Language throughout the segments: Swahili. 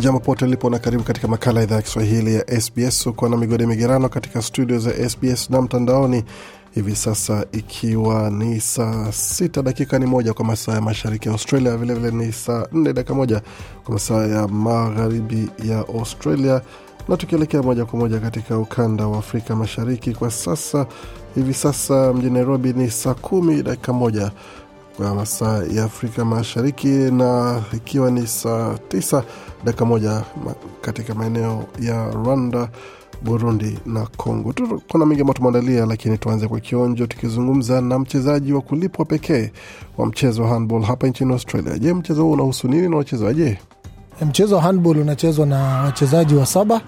Jambo pote lipo na karibu katika makala ya idhaa ya Kiswahili ya SBS. Uko na migode migerano katika studio za SBS na mtandaoni hivi sasa, ikiwa ni saa sita dakika ni moja kwa masaa ya mashariki ya Australia, vilevile vile ni saa nne dakika moja kwa masaa ya magharibi ya Australia, na tukielekea moja kwa moja katika ukanda wa Afrika Mashariki kwa sasa. Hivi sasa mjini Nairobi ni saa kumi dakika moja kwa masaa ya Afrika Mashariki na ikiwa ni saa tisa dakika moja katika maeneo ya Rwanda, Burundi na Congo. Kuna mengi ambayo tumeandalia, lakini tuanze kwa kionjo, tukizungumza na mchezaji wa kulipwa pekee wa mchezo wa handball hapa nchini Australia. Je, mchezo huu unahusu nini na wachezaje? Mchezo wa handball unachezwa na wachezaji wa saba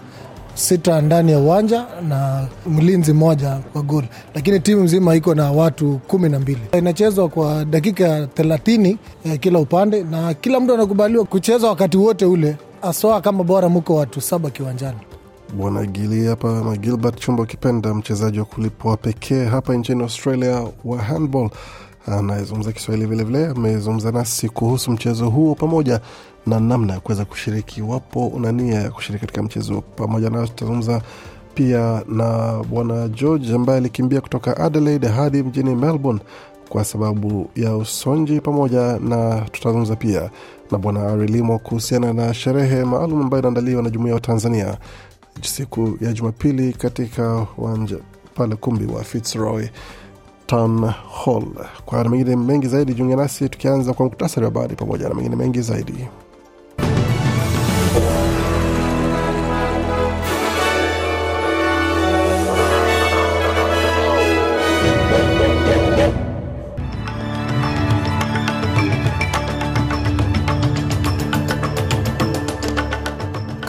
sita ndani ya uwanja na mlinzi mmoja kwa gol, lakini timu nzima iko na watu kumi na mbili. Inachezwa kwa dakika thelathini eh, kila upande, na kila mtu anakubaliwa kucheza wakati wote ule, aswa kama bora muko watu saba kiwanjani. Bwana Gili hapa ma Gilbert Chumba, ukipenda mchezaji wa kulipwa pekee hapa nchini Australia wa handball anayezungumza Kiswahili vilevile, amezungumza nasi kuhusu mchezo huo pamoja na namna ya kuweza kushiriki. Iwapo una nia ya kushiriki katika mchezo. Pamoja nayo tutazungumza pia na bwana George ambaye alikimbia kutoka Adelaide hadi mjini Melbourne kwa sababu ya usonji, pamoja na tutazungumza pia na bwana Arilimo kuhusiana na sherehe maalum ambayo inaandaliwa na jumuiya wa Tanzania siku ya Jumapili katika uwanja pale kumbi wa Fitzroy Town Hall. Kwa mengine mengi zaidi, jiunge nasi tukianza kwa muktasari wa habari pamoja na mengine mengi zaidi.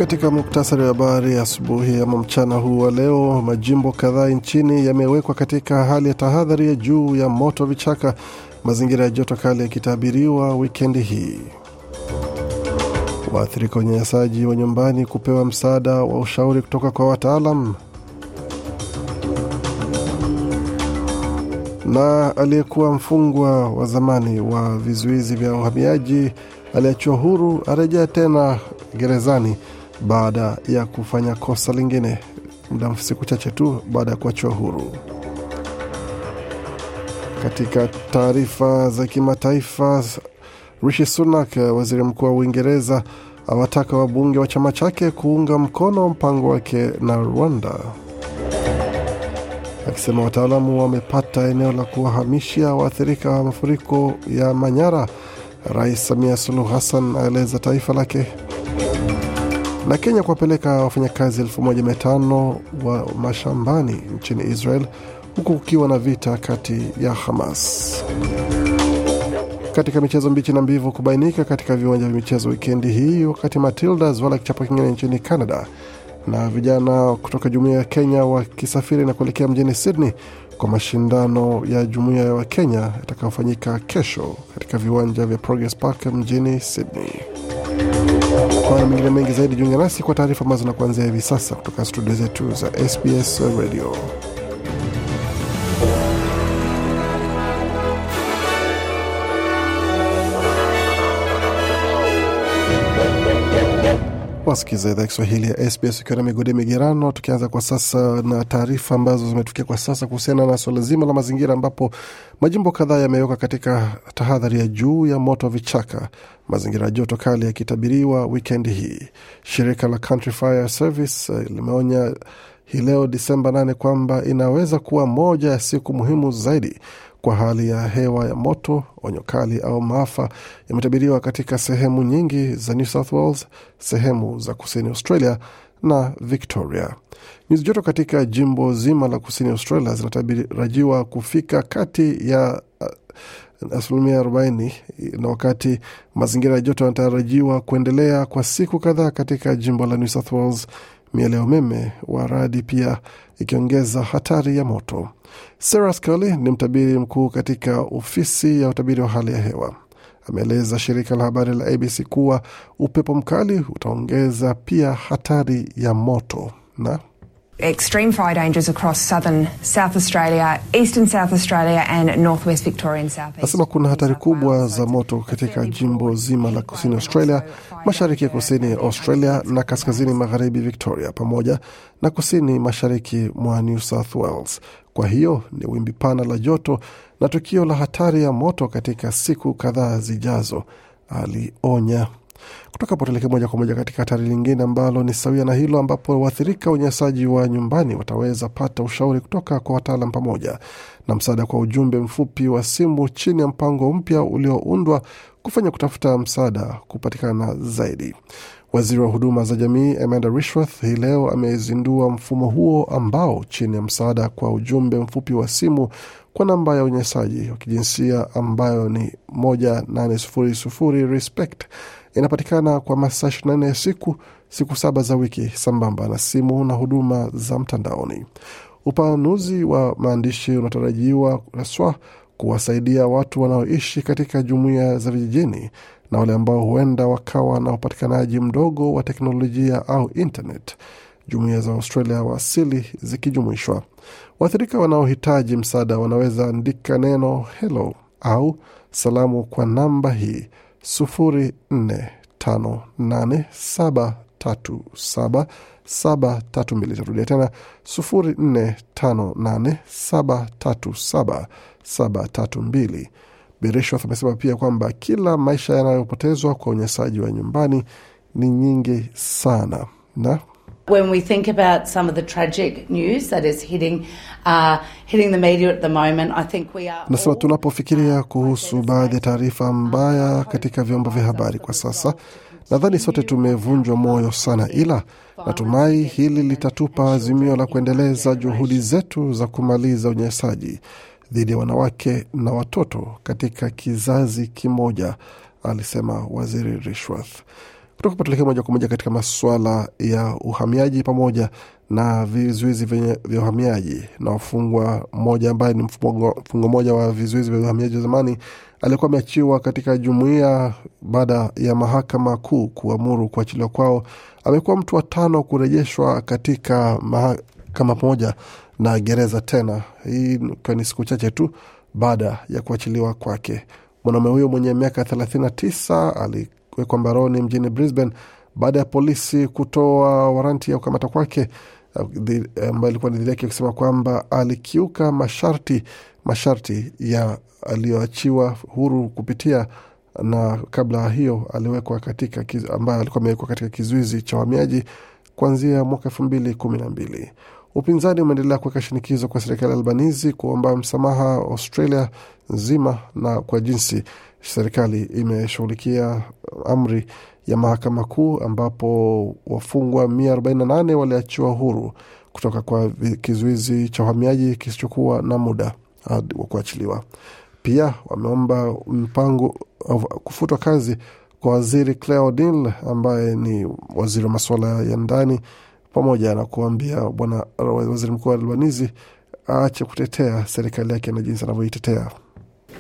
Katika muktasari wa habari asubuhi ama mchana huu wa leo, majimbo kadhaa nchini yamewekwa katika hali ya tahadhari ya juu ya moto vichaka, mazingira ya joto kali yakitabiriwa wikendi hii. Waathirika unyanyasaji wa nyumbani kupewa msaada wa ushauri kutoka kwa wataalam, na aliyekuwa mfungwa wa zamani wa vizuizi vya uhamiaji aliachiwa huru arejea tena gerezani baada ya kufanya kosa lingine muda siku chache tu baada ya kuachiwa huru. Katika taarifa za kimataifa, Rishi Sunak, waziri mkuu wa Uingereza, awataka wabunge wa chama chake kuunga mkono mpango wake na Rwanda, akisema wataalamu wamepata eneo la kuwahamishia waathirika wa mafuriko ya Manyara. Rais Samia Suluhu Hassan aeleza taifa lake na Kenya kuwapeleka wafanyakazi elfu moja mia tano wa mashambani nchini Israel huku kukiwa na vita kati ya Hamas. Katika michezo mbichi na mbivu kubainika katika viwanja vya michezo wikendi hii, wakati Matildas wala kichapo kingine nchini Canada na vijana kutoka jumuiya ya Kenya wakisafiri na kuelekea mjini Sydney kwa mashindano ya jumuiya ya Wakenya yatakayofanyika kesho katika viwanja vya Progress Park mjini Sydney. Kwa mengine mengi zaidi, jiunge nasi kwa taarifa ambazo na kuanzia hivi sasa kutoka studio zetu za SBS Radio. Wasikiza idhaa Kiswahili ya SBS ukiwa na migode migerano. Tukianza kwa sasa na taarifa ambazo zimetukia kwa sasa kuhusiana na suala zima la mazingira, ambapo majimbo kadhaa yamewekwa katika tahadhari ya juu ya moto wa vichaka, mazingira ya joto kali yakitabiriwa wikendi hii. Shirika la Country Fire Service limeonya hii leo Disemba 8 kwamba inaweza kuwa moja ya siku muhimu zaidi kwa hali ya hewa ya moto. Onyo kali au maafa yametabiriwa katika sehemu nyingi za New South Wales, sehemu za kusini Australia na Victoria. Nyuzi joto katika jimbo zima la kusini Australia zinatarajiwa kufika kati ya asilimia 40, na wakati mazingira ya joto yanatarajiwa kuendelea kwa siku kadhaa katika jimbo la New South Wales, miale ya umeme wa radi pia ikiongeza hatari ya moto. Sarah Scully ni mtabiri mkuu katika ofisi ya utabiri wa hali ya hewa ameeleza shirika la habari la ABC kuwa upepo mkali utaongeza pia hatari ya moto na extreme fire dangers across southern South Australia, eastern South Australia and northwest Victoria and southeast. Nasema kuna hatari kubwa za moto katika jimbo zima la kusini Australia, mashariki ya kusini Australia na kaskazini magharibi Victoria, pamoja na kusini mashariki mwa New South Wales. Kwa hiyo ni wimbi pana la joto na tukio la hatari ya moto katika siku kadhaa zijazo, alionya. Kutoka hapo tuelekee moja kwa moja katika hatari lingine ambalo ni sawia na hilo, ambapo waathirika unyanyasaji wa nyumbani wataweza pata ushauri kutoka kwa wataalam pamoja na msaada kwa ujumbe mfupi wa simu chini ya mpango mpya ulioundwa kufanya kutafuta msaada kupatikana zaidi. Waziri wa huduma za jamii Amanda Rishworth hii leo amezindua mfumo huo ambao chini ya msaada kwa ujumbe mfupi wa simu kwa namba ya unyanyasaji wa kijinsia ambayo ni moja nane sufuri sufuri respect inapatikana kwa masaa 24 ya siku siku saba za wiki sambamba na simu na huduma za mtandaoni. Upanuzi wa maandishi unatarajiwa haswa kuwasaidia watu wanaoishi katika jumuiya za vijijini na wale ambao huenda wakawa na upatikanaji mdogo wa teknolojia au internet, jumuiya za Australia wa asili zikijumuishwa. Waathirika wanaohitaji msaada wanaweza andika neno hello au salamu kwa namba hii sufuri nne tano nane saba tatu saba saba tatu mbili. Tarudia tena sufuri nne tano nane saba tatu saba saba tatu mbili. Birishwath amesema pia kwamba kila maisha yanayopotezwa kwa unyanyasaji wa nyumbani ni nyingi sana na When we think about some of the tragic news that is hitting, uh, hitting the media at the moment, I think we are Nasema tunapofikiria uh, kuhusu baadhi ya taarifa mbaya katika vyombo vya habari kwa sasa, nadhani sote tumevunjwa moyo sana, ila natumai hili litatupa azimio la kuendeleza juhudi zetu za kumaliza unyanyasaji dhidi ya wanawake na watoto katika kizazi kimoja, alisema Waziri Rishworth. Kutoka patulekea moja kwa moja katika masuala ya uhamiaji pamoja na vizuizi vya uhamiaji na wafungwa mmoja ambaye ni mfungo mmoja wa vizuizi vya uhamiaji wa zamani alikuwa ameachiwa katika jumuiya baada ya mahakama kuu kuamuru kuachiliwa kwao. Amekuwa mtu wa tano kurejeshwa katika mahakama pamoja na gereza tena, hii ikiwa ni siku chache tu baada ya kuachiliwa kwake. Mwanaume huyo mwenye miaka 39 aliwekwa mbaroni mjini Brisbane baada ya polisi kutoa waranti ya kukamata kwake ambayo ilikuwa ni dhidi yake akisema kwamba alikiuka masharti masharti ya aliyoachiwa huru kupitia na kabla hiyo aliwekwa katika ambayo alikuwa amewekwa katika kizuizi cha uhamiaji kuanzia mwaka elfu mbili kumi na mbili. Upinzani umeendelea kuweka shinikizo kwa serikali ya Albanizi kuomba msamaha Australia nzima na kwa jinsi serikali imeshughulikia amri ya mahakama kuu ambapo wafungwa 148 waliachiwa huru kutoka kwa kizuizi cha uhamiaji kisichokuwa na muda wa kuachiliwa. Pia wameomba mpango kufutwa kazi kwa waziri Claire O'Donnell ambaye ni waziri wa masuala ya ndani, pamoja na kuambia bwana waziri mkuu wa Albanizi aache kutetea serikali yake na jinsi anavyoitetea.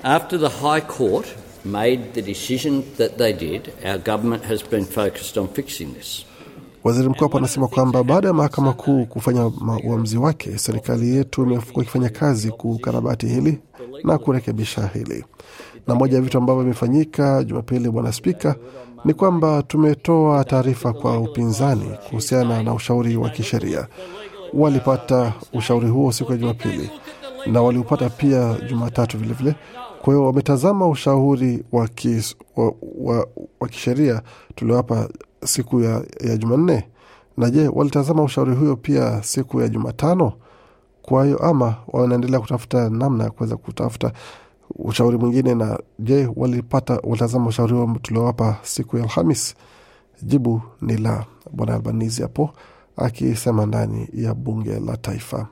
After the High Court made the decision that they did, our government has been focused on fixing this. Waziri mkuu hapo anasema kwamba baada ya mahakama kuu kufanya uamuzi wake, serikali yetu imekuwa ikifanya kazi kukarabati hili na kurekebisha hili. Na moja ya vitu ambavyo vimefanyika Jumapili, bwana Spika, ni kwamba tumetoa taarifa kwa upinzani kuhusiana na ushauri wa kisheria. Walipata ushauri huo siku ya Jumapili na waliupata pia Jumatatu vilevile. Kwa hiyo wametazama ushauri wa, wa, wa, wa kisheria tuliowapa siku ya, ya Jumanne, na je, walitazama ushauri huyo pia siku ya Jumatano? Kwa hiyo ama wanaendelea kutafuta namna ya kuweza kutafuta ushauri mwingine, na je, walipata walitazama ushauri huo tuliowapa siku ya Alhamis? Jibu ni la. Bwana Albanizi hapo akisema ndani ya bunge la taifa.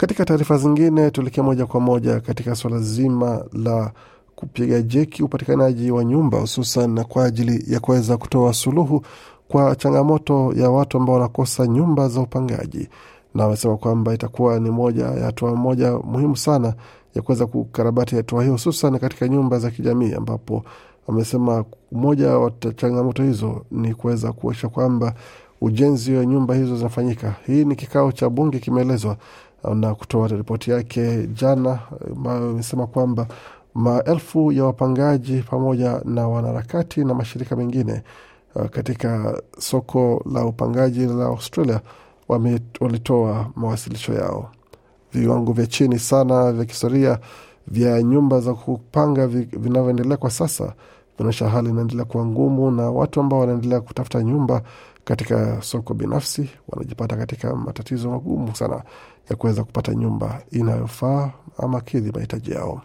Katika taarifa zingine, tuelekea moja kwa moja katika suala zima la kupiga jeki upatikanaji wa nyumba hususan kwa ajili ya kuweza kutoa suluhu kwa changamoto ya watu ambao wanakosa nyumba za upangaji, na wamesema kwamba itakuwa ni moja ya hatua moja muhimu sana ya kuweza kukarabati hatua hiyo hususan katika nyumba za kijamii, ambapo wamesema moja wa changamoto hizo ni kuweza kuosha kwamba ujenzi wa nyumba hizo zinafanyika. Hii ni kikao cha bunge kimeelezwa na kutoa ripoti yake jana, ambayo imesema kwamba maelfu ya wapangaji pamoja na wanaharakati na mashirika mengine uh, katika soko la upangaji la Australia walitoa mawasilisho yao. Viwango vya chini sana vya kihistoria vya nyumba za kupanga vinavyoendelea kwa sasa vinaonyesha hali inaendelea kuwa ngumu, na watu ambao wanaendelea kutafuta nyumba katika soko binafsi wanajipata katika matatizo magumu sana ya kuweza kupata nyumba inayofaa ama kidhi mahitaji yao.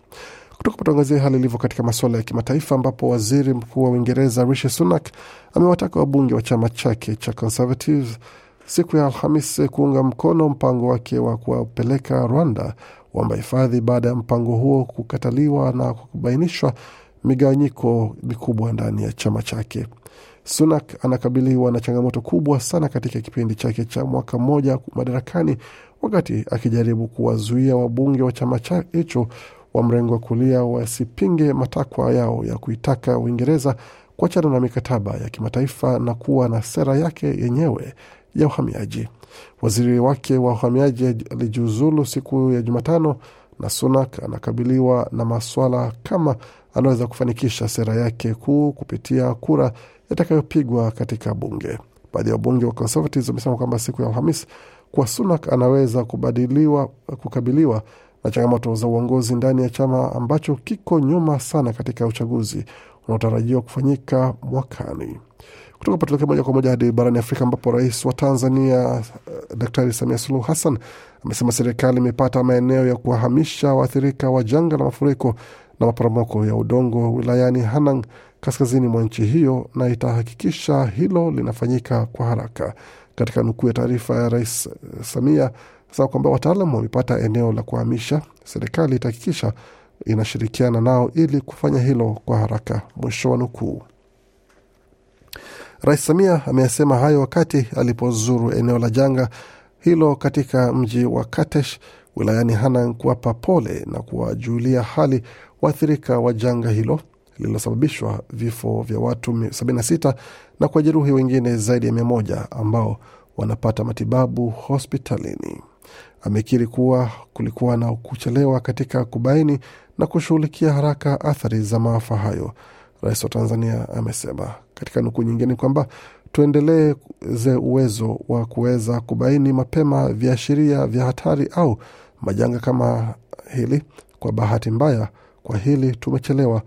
Kutoka patangazia hali ilivyo katika masuala ya kimataifa, ambapo waziri mkuu wa Uingereza Rishi Sunak amewataka wabunge wa chama chake cha Conservatives siku ya Alhamis kuunga mkono mpango wake wa kuwapeleka Rwanda waomba hifadhi baada ya mpango huo kukataliwa na kubainishwa migawanyiko mikubwa ndani ya chama chake. Sunak anakabiliwa na changamoto kubwa sana katika kipindi chake cha mwaka mmoja madarakani, wakati akijaribu kuwazuia wabunge wa chama hicho wa mrengo wa kulia wasipinge matakwa yao ya kuitaka Uingereza kuachana na mikataba ya kimataifa na kuwa na sera yake yenyewe ya uhamiaji. Waziri wake wa uhamiaji alijiuzulu siku ya Jumatano na Sunak anakabiliwa na maswala kama anaweza kufanikisha sera yake kuu kupitia kura itakayopigwa katika bunge. Baadhi ya wabunge wa Conservatives wamesema kwamba siku ya Alhamis kuwa Sunak anaweza kubadiliwa, kukabiliwa na changamoto za uongozi ndani ya chama ambacho kiko nyuma sana katika uchaguzi unaotarajiwa kufanyika mwakani. Kutoka patuleke moja kwa moja hadi barani Afrika ambapo rais wa Tanzania Daktari Samia Suluhu Hassan amesema serikali imepata maeneo ya kuwahamisha waathirika wa janga la mafuriko na maporomoko ya udongo wilayani Hanang kaskazini mwa nchi hiyo na itahakikisha hilo linafanyika kwa haraka. Katika nukuu ya taarifa ya rais Samia sasa kwamba wataalam wamepata eneo la kuhamisha, serikali itahakikisha inashirikiana nao ili kufanya hilo kwa haraka, mwisho wa nukuu. Rais Samia ameyasema hayo wakati alipozuru eneo la janga hilo katika mji wa Katesh wilayani Hanang kuwapa pole na kuwajulia hali waathirika wa janga hilo lililosababishwa vifo vya watu 76 na kuwajeruhi wengine zaidi ya mia moja ambao wanapata matibabu hospitalini. Amekiri kuwa kulikuwa na kuchelewa katika kubaini na kushughulikia haraka athari za maafa hayo. Rais wa Tanzania amesema katika nukuu nyingine kwamba tuendeleze uwezo wa kuweza kubaini mapema viashiria vya hatari au majanga kama hili. Kwa bahati mbaya, kwa hili tumechelewa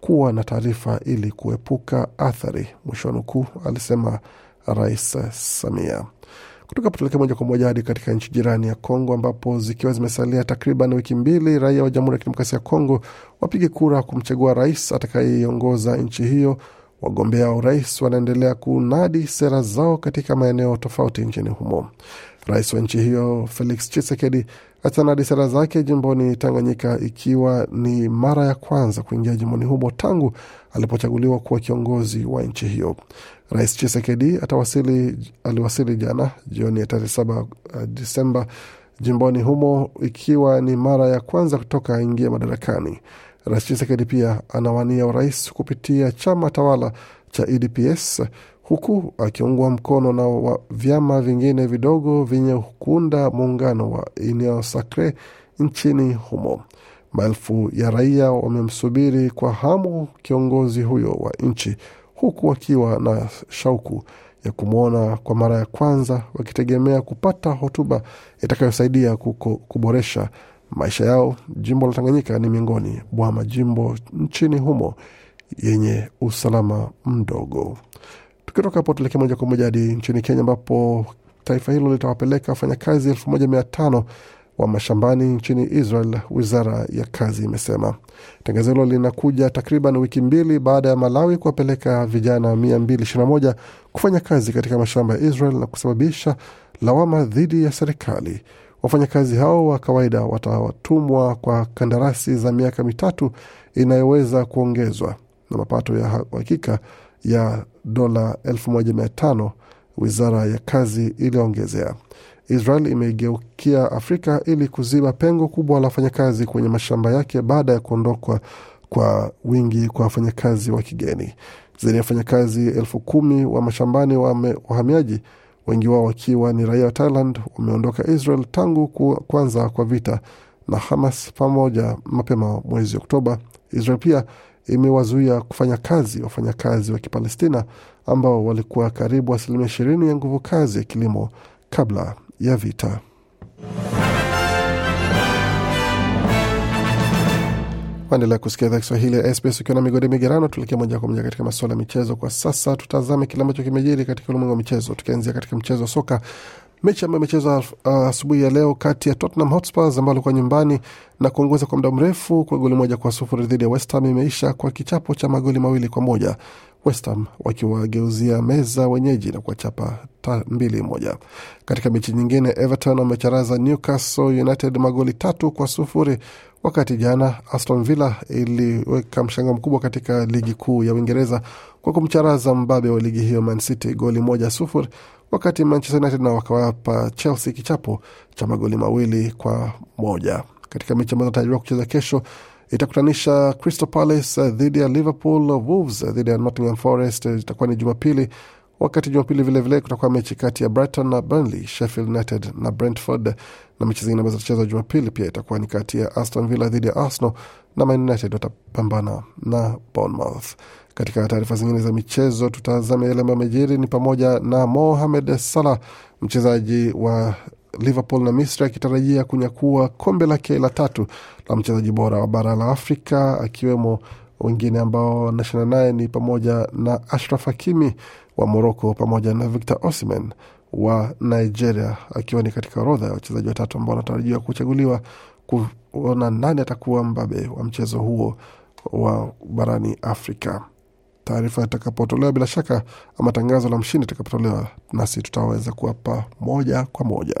kuwa na taarifa ili kuepuka athari, mwisho wa nukuu, alisema Rais Samia. Kutoka potuleke moja kwa moja hadi katika nchi jirani ya Kongo, ambapo zikiwa zimesalia takriban wiki mbili, raia wa Jamhuri ya Kidemokrasia ya Kongo wapige kura kumchagua rais atakayeiongoza nchi hiyo. Wagombea wa urais wanaendelea kunadi sera zao katika maeneo tofauti nchini humo. Rais wa nchi hiyo Felix Tshisekedi atanadi sera zake jimboni Tanganyika, ikiwa ni mara ya kwanza kuingia jimboni humo tangu alipochaguliwa kuwa kiongozi wa nchi hiyo. Rais Chisekedi atawasili, aliwasili jana jioni ya tarehe saba uh, Disemba jimboni humo, ikiwa ni mara ya kwanza kutoka aingia madarakani. Rais Chisekedi pia anawania urais kupitia chama tawala cha UDPS huku akiungwa mkono na vyama vingine vidogo vyenye kuunda muungano wa Union Sacre nchini humo. Maelfu ya raia wamemsubiri kwa hamu kiongozi huyo wa nchi huku wakiwa na shauku ya kumwona kwa mara ya kwanza, wakitegemea kupata hotuba itakayosaidia kuboresha maisha yao. Jimbo la Tanganyika ni miongoni mwa majimbo nchini humo yenye usalama mdogo. Tukitoka hapo tuelekee moja kwa moja hadi nchini Kenya, ambapo taifa hilo litawapeleka wafanyakazi elfu moja mia tano wa mashambani nchini Israel, wizara ya kazi imesema. Tangazo hilo linakuja takriban wiki mbili baada ya Malawi kuwapeleka vijana 221 kufanya kazi katika mashamba ya Israel na kusababisha lawama dhidi ya serikali. Wafanyakazi hao wa kawaida watatumwa kwa kandarasi za miaka mitatu inayoweza kuongezwa na mapato ya hakika ya dola 1500 wizara ya kazi iliyoongezea. Israel imegeukia Afrika ili kuziba pengo kubwa la wafanyakazi kwenye mashamba yake baada ya kuondokwa kwa wingi kwa wafanyakazi wa kigeni. Zaidi ya wafanyakazi elfu kumi wa mashambani wa wahamiaji, wengi wao wakiwa ni raia wa Thailand, wameondoka Israel tangu kuanza kwa vita na Hamas pamoja mapema mwezi Oktoba. Israel pia imewazuia kufanya kazi wafanyakazi wa Kipalestina ambao walikuwa karibu asilimia ishirini ya nguvu kazi ya kilimo kabla ya vita. Waendelea kusikia idhaa Kiswahili ya SBS ukiwa na migode migerano. Tuelekea moja kwa moja katika masuala ya michezo kwa sasa. Tutazame kile ambacho kimejiri katika ulimwengu wa michezo, tukianzia katika mchezo wa soka. Mechi ambayo imechezwa asubuhi uh, ya leo kati ya Tottenham Hotspurs ambao walikuwa nyumbani na kuongoza kwa muda mrefu kwa goli moja kwa sufuri dhidi ya West Ham imeisha kwa kichapo cha magoli mawili kwa moja West wakiwageuzia meza wenyeji na kuwachapa mbili moja. Katika mechi nyingine, Everton wamecharaza Newcastle United magoli tatu kwa sufuri, wakati jana Aston Villa iliweka mshangao mkubwa katika ligi kuu ya Uingereza kwa kumcharaza mbabe wa ligi hiyo Man City goli moja sufuri, wakati Manchester United na wakawapa Chelsea kichapo cha magoli mawili kwa moja. Katika mechi ambazo natarajiwa kucheza kesho itakutanisha Crystal Palace dhidi ya Liverpool, Wolves dhidi ya Nottingham Forest itakuwa ni Jumapili, wakati Jumapili vilevile kutakuwa mechi kati ya Brighton na Burnley, Sheffield United na Brentford, na mechi zingine ambazo zitachezwa Jumapili pia itakuwa ni kati ya Aston Villa dhidi ya Arsenal na Man United watapambana na Bournemouth. Katika taarifa zingine za michezo, tutazama yale ambayo amejiri ni pamoja na Mohamed Salah mchezaji wa Liverpool na Misri akitarajia kunyakua kombe lake la tatu la mchezaji bora wa bara la Afrika, akiwemo wengine ambao wanashindana naye ni pamoja na Ashraf Hakimi wa Moroko pamoja na Victor Osimhen wa Nigeria, akiwa ni katika orodha ya wachezaji watatu ambao wanatarajiwa kuchaguliwa kuona nani atakuwa mbabe wa mchezo huo wa barani Afrika. Taarifa itakapotolewa bila shaka, ama tangazo la mshindi itakapotolewa, nasi tutaweza kuwapa moja kwa moja.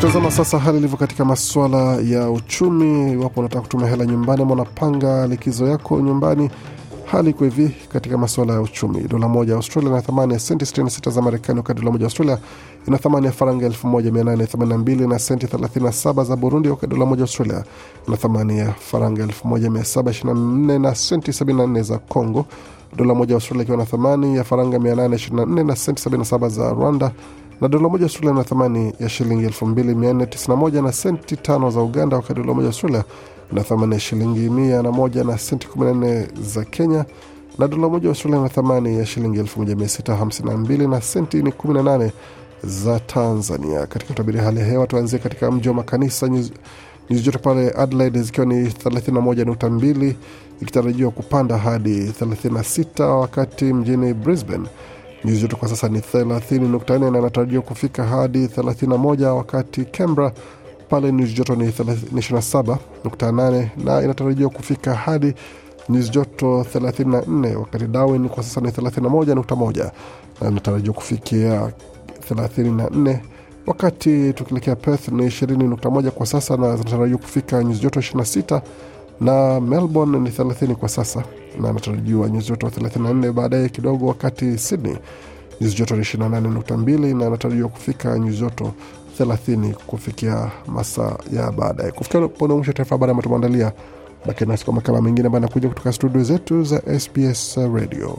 Tazama sasa hali ilivyo katika masuala ya uchumi. Iwapo unataka kutuma hela nyumbani ama likizo yako nyumbani, hali iko hivi katika masuala ya uchumi. Dola moja ya Australia ina thamani ya senti 66 za Marekani, wakati dola moja ya Australia ina thamani ya faranga 1882 na senti 37 za Burundi, wakati dola moja ya Australia ina thamani ya faranga 1724 na senti 74 za Congo. Dola moja ya Australia ikiwa na thamani ya faranga 824 na senti 77 za Rwanda na dola moja Australia na thamani ya shilingi 2491 na senti tano za Uganda, wakati dola moja Australia na thamani ya shilingi 101 na senti 14 za Kenya, na dola moja Australia na thamani ya shilingi 1652 na senti ni 18 za Tanzania. Katika utabiri hali ya hewa, tuanzie katika mji wa makanisa nyuzi joto pale Adelaide zikiwa ni 31.2 ikitarajiwa kupanda hadi 36, wakati mjini Brisbane nyuzi joto kwa sasa ni 30.4 na inatarajiwa kufika hadi 31, wakati Canberra pale nyuzi joto ni 27.8 na inatarajiwa kufika hadi nyuzi joto 34, wakati Darwin kwa sasa ni 31.1 na inatarajiwa kufikia 34 wakati tukielekea Perth ni 20.1 kwa sasa na zinatarajiwa kufika nyuzi joto 26 na Melbourne ni 30 kwa sasa na anatarajiwa nyuzi joto 34 baadaye kidogo, wakati Sydney nyuzi joto 28.2 na anatarajiwa kufika nyuzi joto 30 kufikia masaa ya baadaye. Kufikia pone mwisho taarifa habari ambayo tumeandalia, Baki nasi kwa makala mengine ambayo anakuja kutoka studio zetu za SBS Radio.